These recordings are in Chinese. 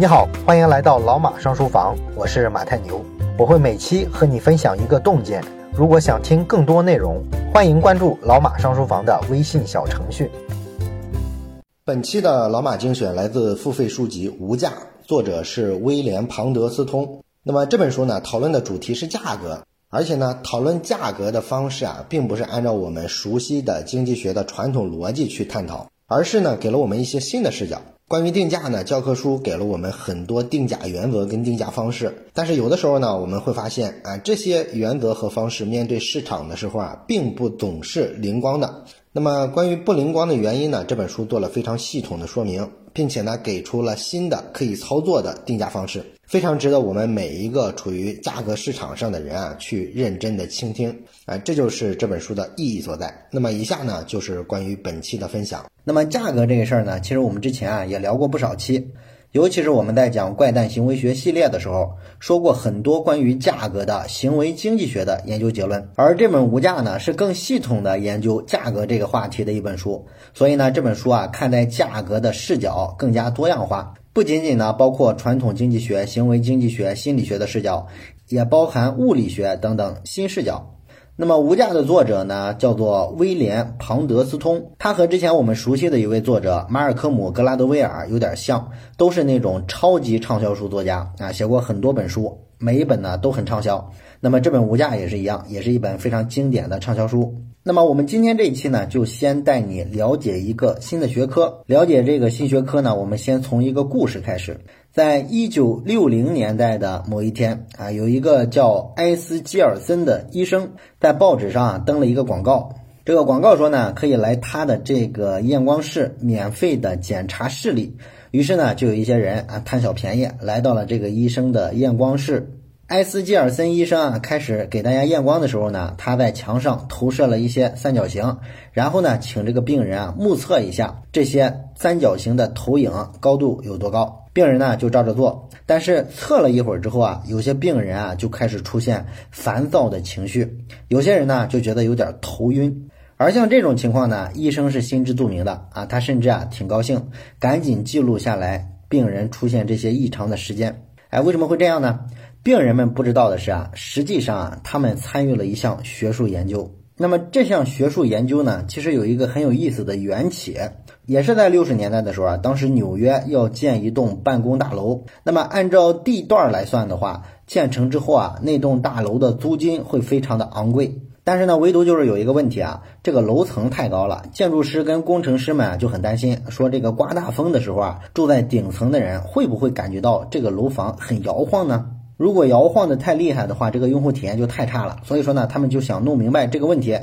你好，欢迎来到老马上书房，我是马太牛，我会每期和你分享一个洞见。如果想听更多内容，欢迎关注老马上书房的微信小程序。本期的老马精选来自付费书籍《无价》，作者是威廉·庞德斯通。那么这本书呢，讨论的主题是价格，而且呢，讨论价格的方式啊，并不是按照我们熟悉的经济学的传统逻辑去探讨，而是呢，给了我们一些新的视角。关于定价呢，教科书给了我们很多定价原则跟定价方式，但是有的时候呢，我们会发现啊，这些原则和方式面对市场的时候啊，并不总是灵光的。那么关于不灵光的原因呢，这本书做了非常系统的说明，并且呢，给出了新的可以操作的定价方式，非常值得我们每一个处于价格市场上的人啊，去认真的倾听啊，这就是这本书的意义所在。那么以下呢，就是关于本期的分享。那么价格这个事儿呢，其实我们之前啊也聊过不少期，尤其是我们在讲怪诞行为学系列的时候，说过很多关于价格的行为经济学的研究结论。而这本《无价》呢，是更系统的研究价格这个话题的一本书。所以呢，这本书啊，看待价格的视角更加多样化，不仅仅呢包括传统经济学、行为经济学、心理学的视角，也包含物理学等等新视角。那么《无价》的作者呢，叫做威廉·庞德斯通，他和之前我们熟悉的一位作者马尔科姆·格拉德威尔有点像，都是那种超级畅销书作家啊，写过很多本书，每一本呢都很畅销。那么这本《无价》也是一样，也是一本非常经典的畅销书。那么我们今天这一期呢，就先带你了解一个新的学科。了解这个新学科呢，我们先从一个故事开始。在一九六零年代的某一天啊，有一个叫埃斯基尔森的医生在报纸上登了一个广告。这个广告说呢，可以来他的这个验光室免费的检查视力。于是呢，就有一些人啊贪小便宜来到了这个医生的验光室。埃斯基尔森医生啊开始给大家验光的时候呢，他在墙上投射了一些三角形，然后呢，请这个病人啊目测一下这些三角形的投影高度有多高。病人呢就照着做，但是测了一会儿之后啊，有些病人啊就开始出现烦躁的情绪，有些人呢就觉得有点头晕。而像这种情况呢，医生是心知肚明的啊，他甚至啊挺高兴，赶紧记录下来病人出现这些异常的时间。哎，为什么会这样呢？病人们不知道的是啊，实际上啊，他们参与了一项学术研究。那么这项学术研究呢，其实有一个很有意思的缘起。也是在六十年代的时候啊，当时纽约要建一栋办公大楼，那么按照地段来算的话，建成之后啊，那栋大楼的租金会非常的昂贵。但是呢，唯独就是有一个问题啊，这个楼层太高了，建筑师跟工程师们啊就很担心，说这个刮大风的时候啊，住在顶层的人会不会感觉到这个楼房很摇晃呢？如果摇晃的太厉害的话，这个用户体验就太差了。所以说呢，他们就想弄明白这个问题，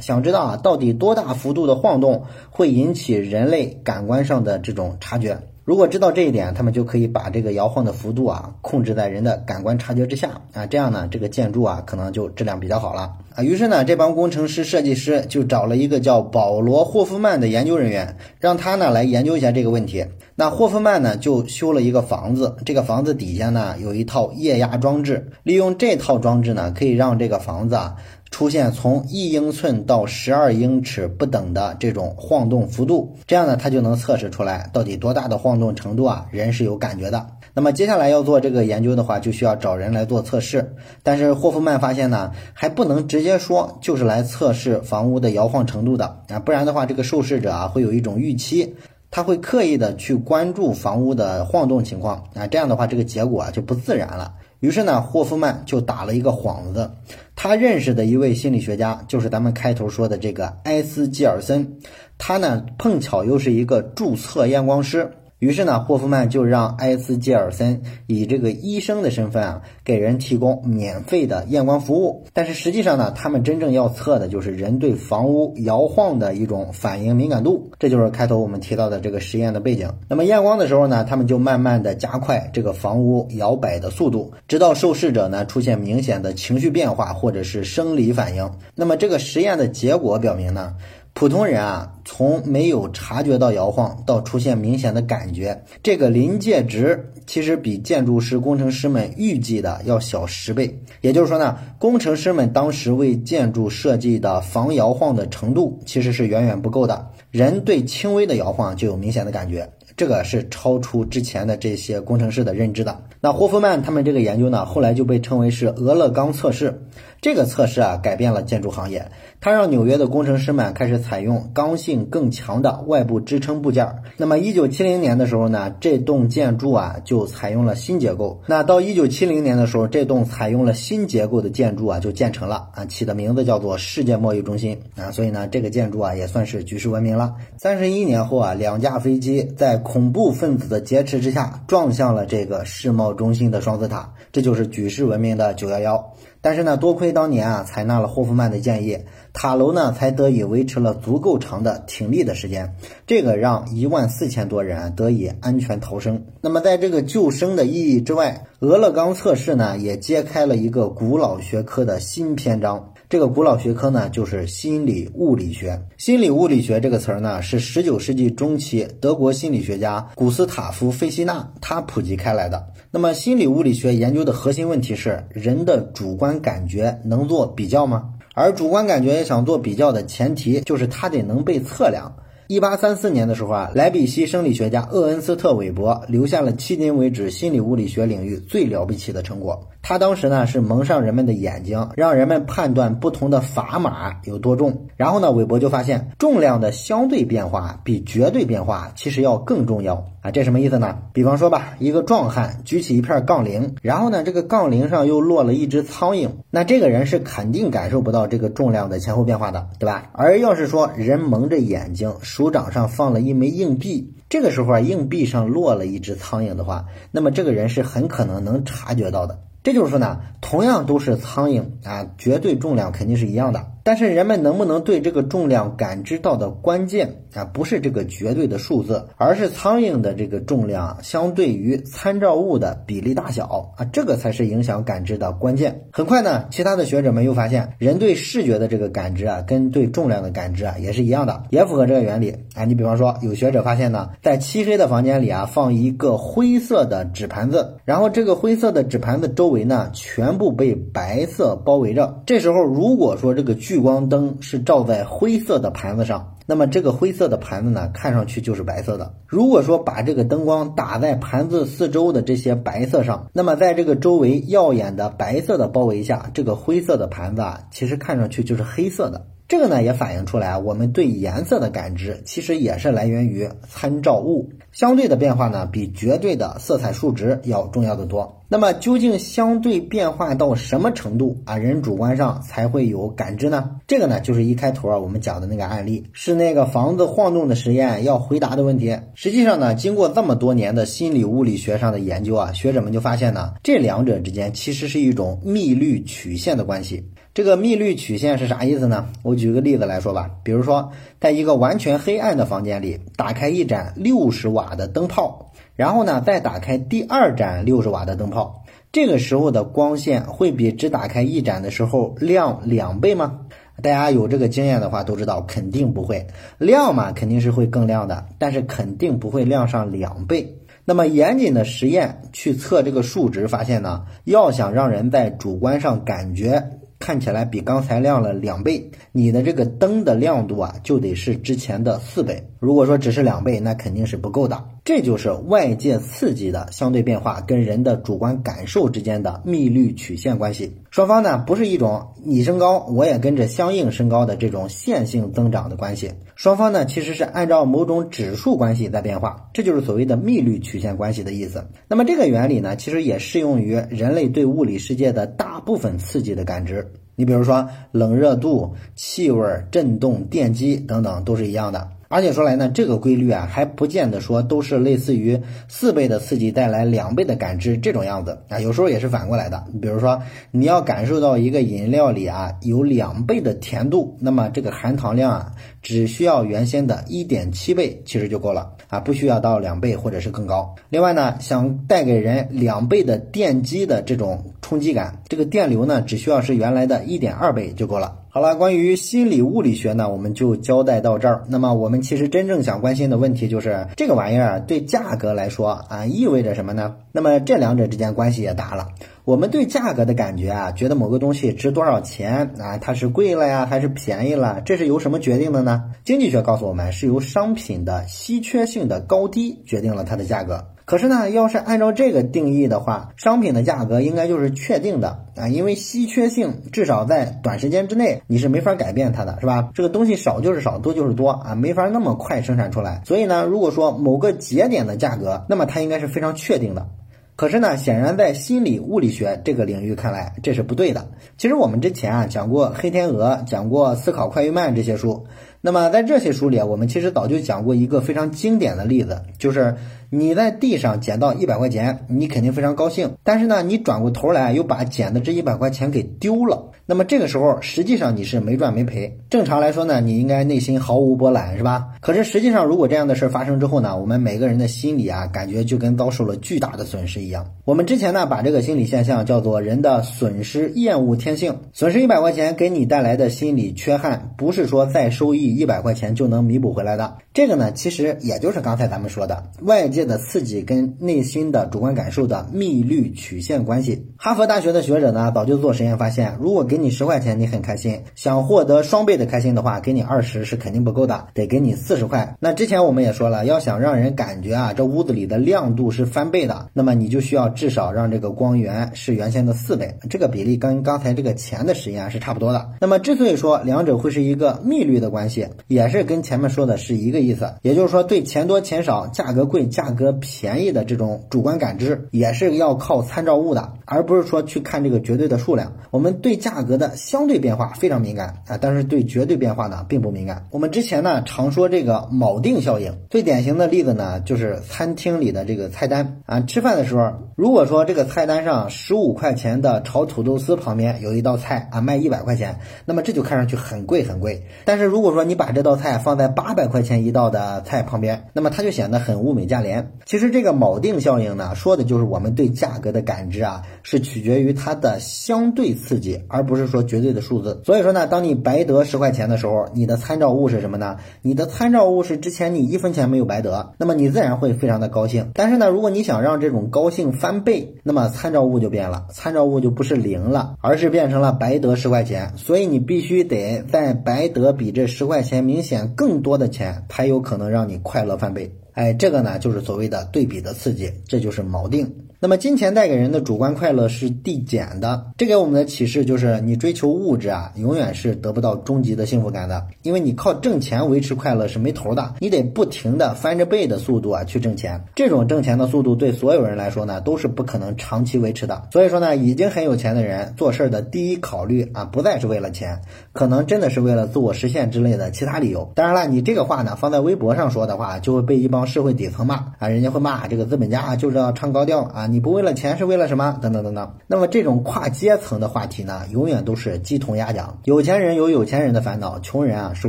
想知道啊，到底多大幅度的晃动会引起人类感官上的这种察觉。如果知道这一点，他们就可以把这个摇晃的幅度啊控制在人的感官察觉之下啊，这样呢，这个建筑啊可能就质量比较好了啊。于是呢，这帮工程师、设计师就找了一个叫保罗·霍夫曼的研究人员，让他呢来研究一下这个问题。那霍夫曼呢就修了一个房子，这个房子底下呢有一套液压装置，利用这套装置呢可以让这个房子啊。出现从一英寸到十二英尺不等的这种晃动幅度，这样呢，它就能测试出来到底多大的晃动程度啊，人是有感觉的。那么接下来要做这个研究的话，就需要找人来做测试。但是霍夫曼发现呢，还不能直接说就是来测试房屋的摇晃程度的啊，不然的话，这个受试者啊会有一种预期，他会刻意的去关注房屋的晃动情况啊，这样的话，这个结果啊就不自然了。于是呢，霍夫曼就打了一个幌子，他认识的一位心理学家，就是咱们开头说的这个埃斯基尔森，他呢碰巧又是一个注册验光师。于是呢，霍夫曼就让埃斯基尔森以这个医生的身份啊，给人提供免费的验光服务。但是实际上呢，他们真正要测的就是人对房屋摇晃的一种反应敏感度。这就是开头我们提到的这个实验的背景。那么验光的时候呢，他们就慢慢的加快这个房屋摇摆的速度，直到受试者呢出现明显的情绪变化或者是生理反应。那么这个实验的结果表明呢。普通人啊，从没有察觉到摇晃到出现明显的感觉，这个临界值其实比建筑师、工程师们预计的要小十倍。也就是说呢，工程师们当时为建筑设计的防摇晃的程度其实是远远不够的。人对轻微的摇晃就有明显的感觉，这个是超出之前的这些工程师的认知的。那霍夫曼他们这个研究呢，后来就被称为是俄勒冈测试。这个测试啊，改变了建筑行业。它让纽约的工程师们开始采用刚性更强的外部支撑部件。那么，一九七零年的时候呢，这栋建筑啊就采用了新结构。那到一九七零年的时候，这栋采用了新结构的建筑啊就建成了啊，起的名字叫做世界贸易中心啊。所以呢，这个建筑啊也算是举世闻名了。三十一年后啊，两架飞机在恐怖分子的劫持之下撞向了这个世贸中心的双子塔，这就是举世闻名的九幺幺。但是呢，多亏当年啊采纳了霍夫曼的建议，塔楼呢才得以维持了足够长的挺立的时间，这个让一万四千多人得以安全逃生。那么在这个救生的意义之外，俄勒冈测试呢也揭开了一个古老学科的新篇章。这个古老学科呢，就是心理物理学。心理物理学这个词儿呢，是十九世纪中期德国心理学家古斯塔夫·费希纳他普及开来的。那么，心理物理学研究的核心问题是人的主观感觉能做比较吗？而主观感觉想做比较的前提，就是它得能被测量。一八三四年的时候啊，莱比锡生理学家厄恩斯特·韦伯留下了迄今为止心理物理学领域最了不起的成果。他当时呢是蒙上人们的眼睛，让人们判断不同的砝码有多重。然后呢，韦伯就发现重量的相对变化比绝对变化其实要更重要啊。这什么意思呢？比方说吧，一个壮汉举起一片杠铃，然后呢，这个杠铃上又落了一只苍蝇，那这个人是肯定感受不到这个重量的前后变化的，对吧？而要是说人蒙着眼睛，手掌上放了一枚硬币，这个时候啊，硬币上落了一只苍蝇的话，那么这个人是很可能能察觉到的。这就是说呢，同样都是苍蝇啊，绝对重量肯定是一样的。但是人们能不能对这个重量感知到的关键啊，不是这个绝对的数字，而是苍蝇的这个重量相对于参照物的比例大小啊，这个才是影响感知的关键。很快呢，其他的学者们又发现，人对视觉的这个感知啊，跟对重量的感知啊，也是一样的，也符合这个原理啊。你比方说，有学者发现呢，在漆黑的房间里啊，放一个灰色的纸盘子，然后这个灰色的纸盘子周围呢，全部被白色包围着。这时候，如果说这个聚光灯是照在灰色的盘子上，那么这个灰色的盘子呢，看上去就是白色的。如果说把这个灯光打在盘子四周的这些白色上，那么在这个周围耀眼的白色的包围下，这个灰色的盘子啊，其实看上去就是黑色的。这个呢也反映出来，我们对颜色的感知其实也是来源于参照物，相对的变化呢比绝对的色彩数值要重要的多。那么究竟相对变化到什么程度啊，人主观上才会有感知呢？这个呢就是一开头啊我们讲的那个案例，是那个房子晃动的实验要回答的问题。实际上呢，经过这么多年的心理物理学上的研究啊，学者们就发现呢，这两者之间其实是一种幂律曲线的关系。这个幂律曲线是啥意思呢？我举个例子来说吧，比如说，在一个完全黑暗的房间里，打开一盏六十瓦的灯泡，然后呢，再打开第二盏六十瓦的灯泡，这个时候的光线会比只打开一盏的时候亮两倍吗？大家有这个经验的话都知道，肯定不会。亮嘛，肯定是会更亮的，但是肯定不会亮上两倍。那么严谨的实验去测这个数值，发现呢，要想让人在主观上感觉。看起来比刚才亮了两倍，你的这个灯的亮度啊，就得是之前的四倍。如果说只是两倍，那肯定是不够的。这就是外界刺激的相对变化跟人的主观感受之间的幂律曲线关系。双方呢，不是一种你升高我也跟着相应升高的这种线性增长的关系。双方呢，其实是按照某种指数关系在变化，这就是所谓的幂律曲线关系的意思。那么这个原理呢，其实也适用于人类对物理世界的大部分刺激的感知。你比如说冷热度、气味、振动、电机等等，都是一样的。而且说来呢，这个规律啊，还不见得说都是类似于四倍的刺激带来两倍的感知这种样子啊，有时候也是反过来的。比如说，你要感受到一个饮料里啊有两倍的甜度，那么这个含糖量啊，只需要原先的一点七倍其实就够了啊，不需要到两倍或者是更高。另外呢，想带给人两倍的电击的这种冲击感，这个电流呢，只需要是原来的一点二倍就够了。好了，关于心理物理学呢，我们就交代到这儿。那么我们其实真正想关心的问题就是这个玩意儿对价格来说啊意味着什么呢？那么这两者之间关系也大了。我们对价格的感觉啊，觉得某个东西值多少钱啊，它是贵了呀还是便宜了？这是由什么决定的呢？经济学告诉我们，是由商品的稀缺性的高低决定了它的价格。可是呢，要是按照这个定义的话，商品的价格应该就是确定的啊，因为稀缺性至少在短时间之内你是没法改变它的，是吧？这个东西少就是少，多就是多啊，没法那么快生产出来。所以呢，如果说某个节点的价格，那么它应该是非常确定的。可是呢，显然在心理物理学这个领域看来，这是不对的。其实我们之前啊讲过《黑天鹅》，讲过《思考快与慢》这些书。那么在这些书里啊，我们其实早就讲过一个非常经典的例子，就是你在地上捡到一百块钱，你肯定非常高兴。但是呢，你转过头来又把捡的这一百块钱给丢了，那么这个时候实际上你是没赚没赔。正常来说呢，你应该内心毫无波澜，是吧？可是实际上，如果这样的事发生之后呢，我们每个人的心里啊，感觉就跟遭受了巨大的损失一样。我们之前呢，把这个心理现象叫做人的损失厌恶天性。损失一百块钱给你带来的心理缺憾，不是说再收益。一百块钱就能弥补回来的，这个呢，其实也就是刚才咱们说的外界的刺激跟内心的主观感受的幂律曲线关系。哈佛大学的学者呢，早就做实验发现，如果给你十块钱，你很开心，想获得双倍的开心的话，给你二十是肯定不够的，得给你四十块。那之前我们也说了，要想让人感觉啊，这屋子里的亮度是翻倍的，那么你就需要至少让这个光源是原先的四倍，这个比例跟刚才这个钱的实验是差不多的。那么之所以说两者会是一个幂律的关系。也是跟前面说的是一个意思，也就是说，对钱多钱少、价格贵、价格便宜的这种主观感知，也是要靠参照物的，而不是说去看这个绝对的数量。我们对价格的相对变化非常敏感啊，但是对绝对变化呢并不敏感。我们之前呢常说这个锚定效应，最典型的例子呢就是餐厅里的这个菜单啊，吃饭的时候，如果说这个菜单上十五块钱的炒土豆丝旁边有一道菜啊卖一百块钱，那么这就看上去很贵很贵。但是如果说你把这道菜放在八百块钱一道的菜旁边，那么它就显得很物美价廉。其实这个锚定效应呢，说的就是我们对价格的感知啊，是取决于它的相对刺激，而不是说绝对的数字。所以说呢，当你白得十块钱的时候，你的参照物是什么呢？你的参照物是之前你一分钱没有白得，那么你自然会非常的高兴。但是呢，如果你想让这种高兴翻倍，那么参照物就变了，参照物就不是零了，而是变成了白得十块钱。所以你必须得在白得比这十块钱。明显更多的钱才有可能让你快乐翻倍，哎，这个呢就是所谓的对比的刺激，这就是锚定。那么金钱带给人的主观快乐是递减的，这给我们的启示就是，你追求物质啊，永远是得不到终极的幸福感的，因为你靠挣钱维持快乐是没头的，你得不停的翻着倍的速度啊去挣钱，这种挣钱的速度对所有人来说呢都是不可能长期维持的。所以说呢，已经很有钱的人做事的第一考虑啊，不再是为了钱，可能真的是为了自我实现之类的其他理由。当然了，你这个话呢放在微博上说的话，就会被一帮社会底层骂啊，人家会骂这个资本家啊就知道唱高调啊。你不为了钱是为了什么？等等等等。那么这种跨阶层的话题呢，永远都是鸡同鸭讲。有钱人有有钱人的烦恼，穷人啊是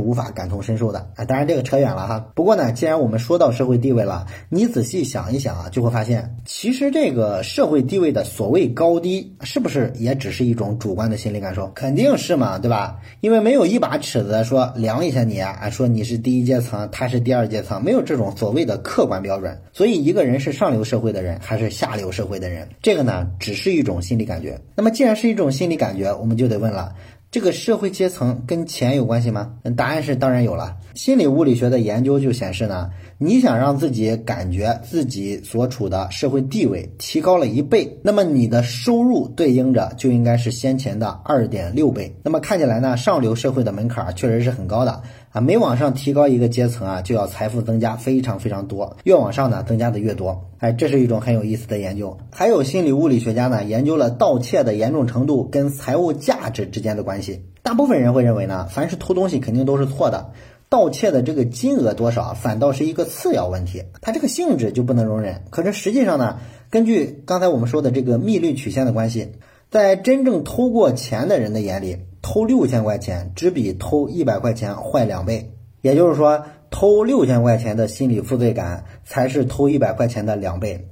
无法感同身受的。啊，当然这个扯远了哈。不过呢，既然我们说到社会地位了，你仔细想一想啊，就会发现，其实这个社会地位的所谓高低，是不是也只是一种主观的心理感受？肯定是嘛，对吧？因为没有一把尺子说量一下你啊，说你是第一阶层，他是第二阶层，没有这种所谓的客观标准。所以一个人是上流社会的人，还是下流社会的人？这个呢，只是一种心理感觉。那么，既然是一种心理感觉，我们就得问了：这个社会阶层跟钱有关系吗？答案是当然有了。心理物理学的研究就显示呢，你想让自己感觉自己所处的社会地位提高了一倍，那么你的收入对应着就应该是先前的二点六倍。那么看起来呢，上流社会的门槛确实是很高的。啊，每往上提高一个阶层啊，就要财富增加非常非常多，越往上呢，增加的越多。哎，这是一种很有意思的研究。还有心理物理学家呢，研究了盗窃的严重程度跟财务价值之间的关系。大部分人会认为呢，凡是偷东西肯定都是错的，盗窃的这个金额多少反倒是一个次要问题，它这个性质就不能容忍。可是实际上呢，根据刚才我们说的这个幂律曲线的关系，在真正偷过钱的人的眼里。偷六千块钱只比偷一百块钱坏两倍，也就是说，偷六千块钱的心理负罪感才是偷一百块钱的两倍。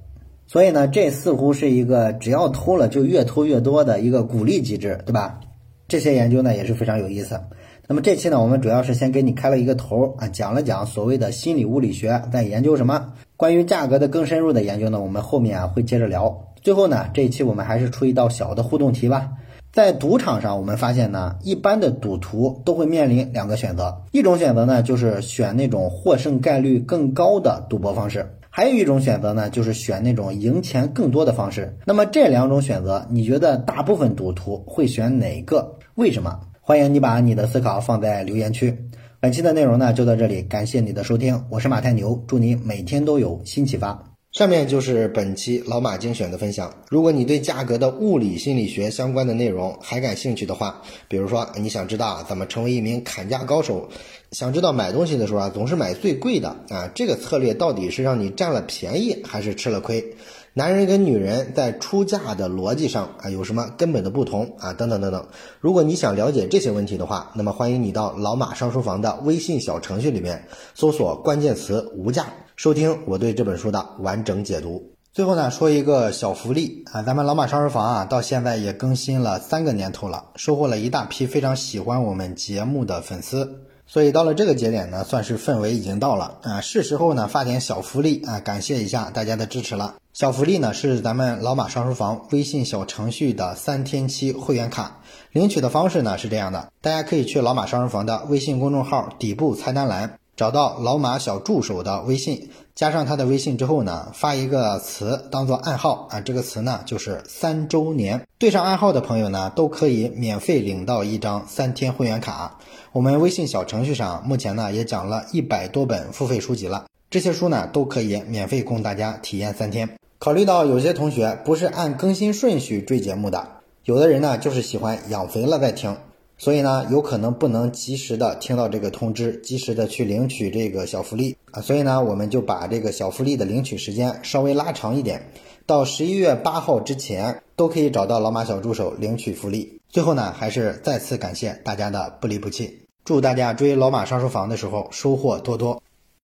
所以呢，这似乎是一个只要偷了就越偷越多的一个鼓励机制，对吧？这些研究呢也是非常有意思。那么这期呢，我们主要是先给你开了一个头啊，讲了讲所谓的心理物理学在研究什么。关于价格的更深入的研究呢，我们后面啊会接着聊。最后呢，这一期我们还是出一道小的互动题吧。在赌场上，我们发现呢，一般的赌徒都会面临两个选择，一种选择呢就是选那种获胜概率更高的赌博方式，还有一种选择呢就是选那种赢钱更多的方式。那么这两种选择，你觉得大部分赌徒会选哪个？为什么？欢迎你把你的思考放在留言区。本期的内容呢就到这里，感谢你的收听，我是马太牛，祝你每天都有新启发。上面就是本期老马精选的分享。如果你对价格的物理心理学相关的内容还感兴趣的话，比如说你想知道怎么成为一名砍价高手，想知道买东西的时候啊总是买最贵的啊，这个策略到底是让你占了便宜还是吃了亏？男人跟女人在出嫁的逻辑上啊有什么根本的不同啊？等等等等。如果你想了解这些问题的话，那么欢迎你到老马上书房的微信小程序里面搜索关键词“无价”，收听我对这本书的完整解读。最后呢，说一个小福利啊，咱们老马上书房啊到现在也更新了三个年头了，收获了一大批非常喜欢我们节目的粉丝。所以到了这个节点呢，算是氛围已经到了啊，是时候呢发点小福利啊，感谢一下大家的支持了。小福利呢是咱们老马上书房微信小程序的三天期会员卡，领取的方式呢是这样的，大家可以去老马上书房的微信公众号底部菜单栏。找到老马小助手的微信，加上他的微信之后呢，发一个词当做暗号啊，这个词呢就是三周年。对上暗号的朋友呢，都可以免费领到一张三天会员卡。我们微信小程序上目前呢也讲了一百多本付费书籍了，这些书呢都可以免费供大家体验三天。考虑到有些同学不是按更新顺序追节目的，有的人呢就是喜欢养肥了再听。所以呢，有可能不能及时的听到这个通知，及时的去领取这个小福利啊。所以呢，我们就把这个小福利的领取时间稍微拉长一点，到十一月八号之前都可以找到老马小助手领取福利。最后呢，还是再次感谢大家的不离不弃，祝大家追老马上书房的时候收获多多。